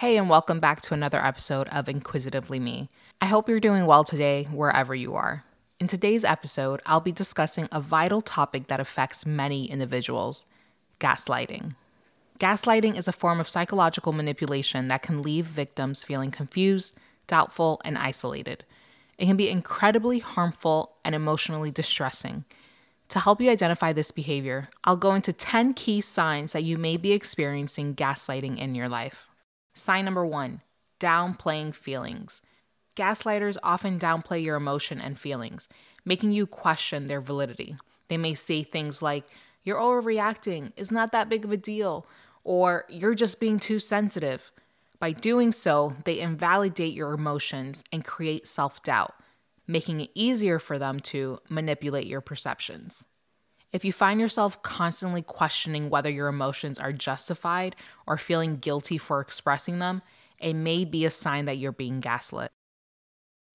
Hey, and welcome back to another episode of Inquisitively Me. I hope you're doing well today, wherever you are. In today's episode, I'll be discussing a vital topic that affects many individuals gaslighting. Gaslighting is a form of psychological manipulation that can leave victims feeling confused, doubtful, and isolated. It can be incredibly harmful and emotionally distressing. To help you identify this behavior, I'll go into 10 key signs that you may be experiencing gaslighting in your life. Sign number one downplaying feelings. Gaslighters often downplay your emotion and feelings, making you question their validity. They may say things like, You're overreacting, it's not that big of a deal, or You're just being too sensitive. By doing so, they invalidate your emotions and create self doubt, making it easier for them to manipulate your perceptions. If you find yourself constantly questioning whether your emotions are justified or feeling guilty for expressing them, it may be a sign that you're being gaslit.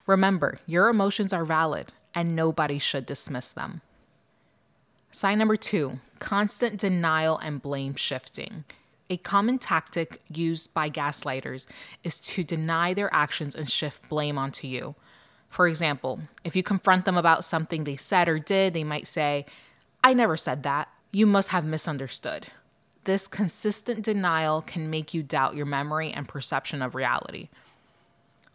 Remember, your emotions are valid and nobody should dismiss them. Sign number two constant denial and blame shifting. A common tactic used by gaslighters is to deny their actions and shift blame onto you. For example, if you confront them about something they said or did, they might say, I never said that. You must have misunderstood. This consistent denial can make you doubt your memory and perception of reality.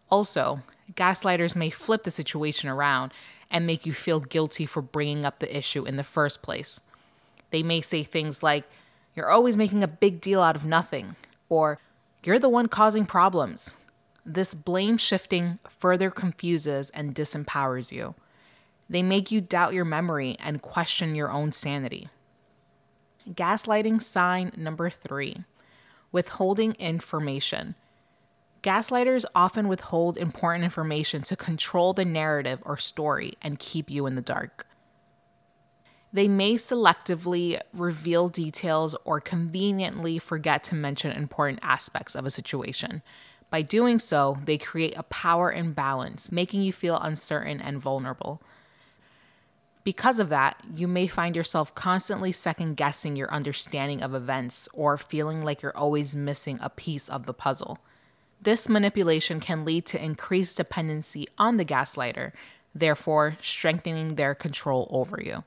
Also, gaslighters may flip the situation around and make you feel guilty for bringing up the issue in the first place. They may say things like, You're always making a big deal out of nothing, or You're the one causing problems. This blame shifting further confuses and disempowers you. They make you doubt your memory and question your own sanity. Gaslighting sign number three withholding information. Gaslighters often withhold important information to control the narrative or story and keep you in the dark. They may selectively reveal details or conveniently forget to mention important aspects of a situation. By doing so, they create a power imbalance, making you feel uncertain and vulnerable. Because of that, you may find yourself constantly second guessing your understanding of events or feeling like you're always missing a piece of the puzzle. This manipulation can lead to increased dependency on the gaslighter, therefore, strengthening their control over you.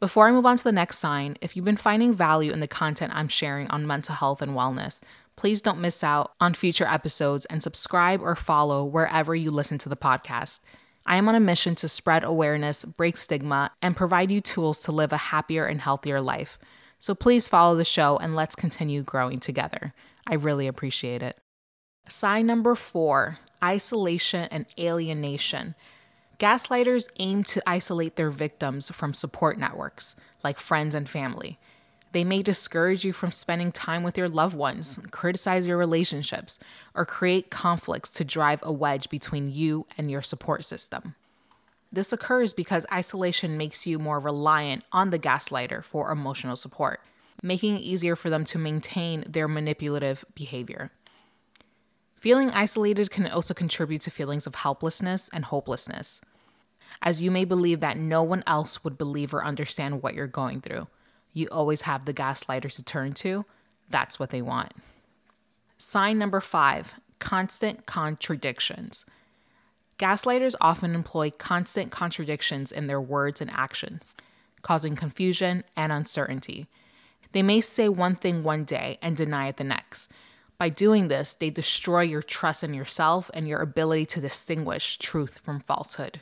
Before I move on to the next sign, if you've been finding value in the content I'm sharing on mental health and wellness, please don't miss out on future episodes and subscribe or follow wherever you listen to the podcast. I am on a mission to spread awareness, break stigma, and provide you tools to live a happier and healthier life. So please follow the show and let's continue growing together. I really appreciate it. Sign number four isolation and alienation. Gaslighters aim to isolate their victims from support networks like friends and family. They may discourage you from spending time with your loved ones, criticize your relationships, or create conflicts to drive a wedge between you and your support system. This occurs because isolation makes you more reliant on the gaslighter for emotional support, making it easier for them to maintain their manipulative behavior. Feeling isolated can also contribute to feelings of helplessness and hopelessness, as you may believe that no one else would believe or understand what you're going through you always have the gaslighters to turn to. That's what they want. Sign number five constant contradictions. Gaslighters often employ constant contradictions in their words and actions, causing confusion and uncertainty. They may say one thing one day and deny it the next. By doing this, they destroy your trust in yourself and your ability to distinguish truth from falsehood.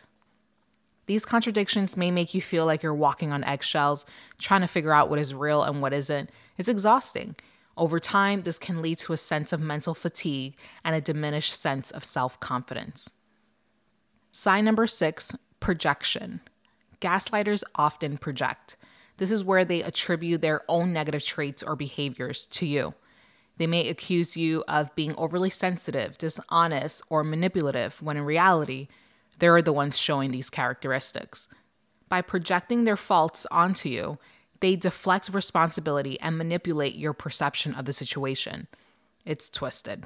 These contradictions may make you feel like you're walking on eggshells, trying to figure out what is real and what isn't. It's exhausting. Over time, this can lead to a sense of mental fatigue and a diminished sense of self confidence. Sign number six projection. Gaslighters often project. This is where they attribute their own negative traits or behaviors to you. They may accuse you of being overly sensitive, dishonest, or manipulative, when in reality, they're the ones showing these characteristics. By projecting their faults onto you, they deflect responsibility and manipulate your perception of the situation. It's twisted.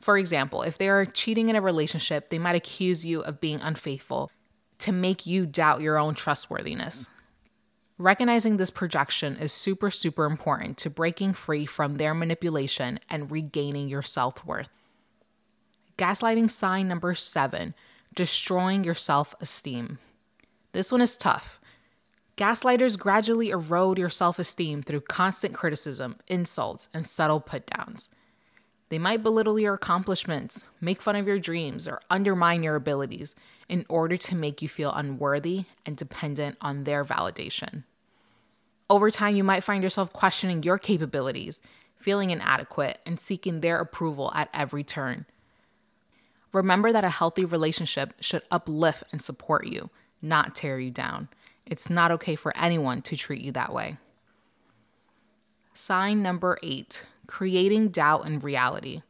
For example, if they are cheating in a relationship, they might accuse you of being unfaithful to make you doubt your own trustworthiness. Recognizing this projection is super, super important to breaking free from their manipulation and regaining your self worth. Gaslighting sign number seven destroying your self esteem. This one is tough. Gaslighters gradually erode your self esteem through constant criticism, insults, and subtle put downs. They might belittle your accomplishments, make fun of your dreams, or undermine your abilities in order to make you feel unworthy and dependent on their validation. Over time, you might find yourself questioning your capabilities, feeling inadequate, and seeking their approval at every turn. Remember that a healthy relationship should uplift and support you, not tear you down. It's not okay for anyone to treat you that way. Sign number eight creating doubt in reality.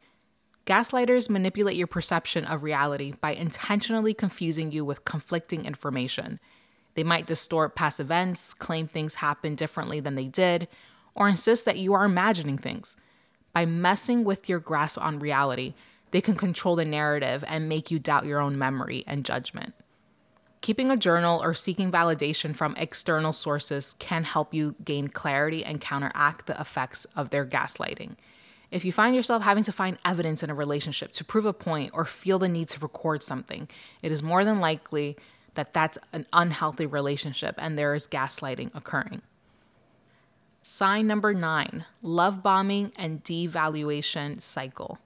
Gaslighters manipulate your perception of reality by intentionally confusing you with conflicting information. They might distort past events, claim things happened differently than they did, or insist that you are imagining things. By messing with your grasp on reality, they can control the narrative and make you doubt your own memory and judgment. Keeping a journal or seeking validation from external sources can help you gain clarity and counteract the effects of their gaslighting. If you find yourself having to find evidence in a relationship to prove a point or feel the need to record something, it is more than likely that that's an unhealthy relationship and there is gaslighting occurring. Sign number nine love bombing and devaluation cycle.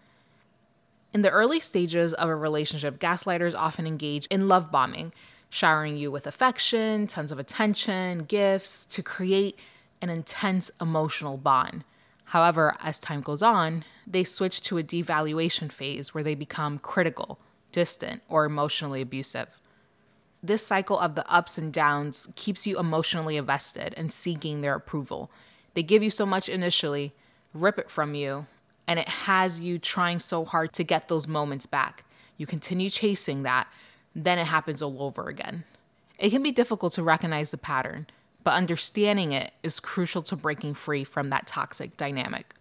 In the early stages of a relationship, gaslighters often engage in love bombing, showering you with affection, tons of attention, gifts to create an intense emotional bond. However, as time goes on, they switch to a devaluation phase where they become critical, distant, or emotionally abusive. This cycle of the ups and downs keeps you emotionally invested and seeking their approval. They give you so much initially, rip it from you, and it has you trying so hard to get those moments back. You continue chasing that then it happens all over again. It can be difficult to recognize the pattern, but understanding it is crucial to breaking free from that toxic dynamic.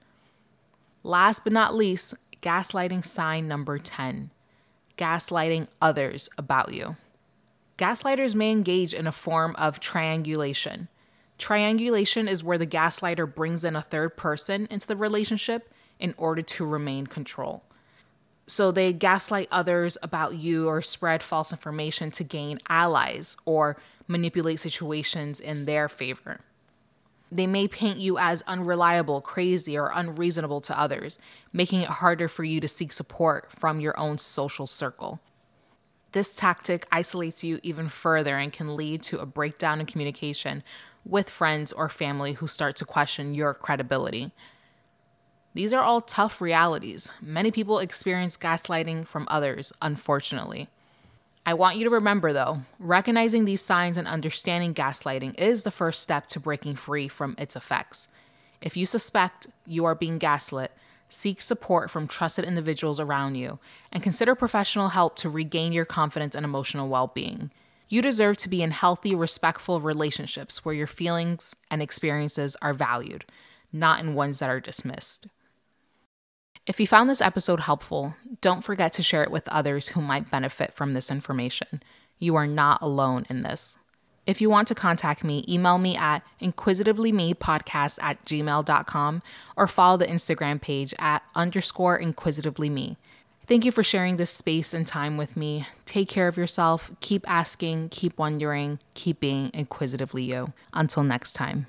Last but not least, gaslighting sign number 10 gaslighting others about you. Gaslighters may engage in a form of triangulation. Triangulation is where the gaslighter brings in a third person into the relationship in order to remain control. So they gaslight others about you or spread false information to gain allies or manipulate situations in their favor. They may paint you as unreliable, crazy, or unreasonable to others, making it harder for you to seek support from your own social circle. This tactic isolates you even further and can lead to a breakdown in communication with friends or family who start to question your credibility. These are all tough realities. Many people experience gaslighting from others, unfortunately. I want you to remember, though, recognizing these signs and understanding gaslighting is the first step to breaking free from its effects. If you suspect you are being gaslit, seek support from trusted individuals around you and consider professional help to regain your confidence and emotional well being. You deserve to be in healthy, respectful relationships where your feelings and experiences are valued, not in ones that are dismissed. If you found this episode helpful, don't forget to share it with others who might benefit from this information. You are not alone in this. If you want to contact me, email me at inquisitivelymepodcast at gmail.com or follow the Instagram page at underscore inquisitivelyme. Thank you for sharing this space and time with me. Take care of yourself. Keep asking, keep wondering, keep being inquisitively you. Until next time.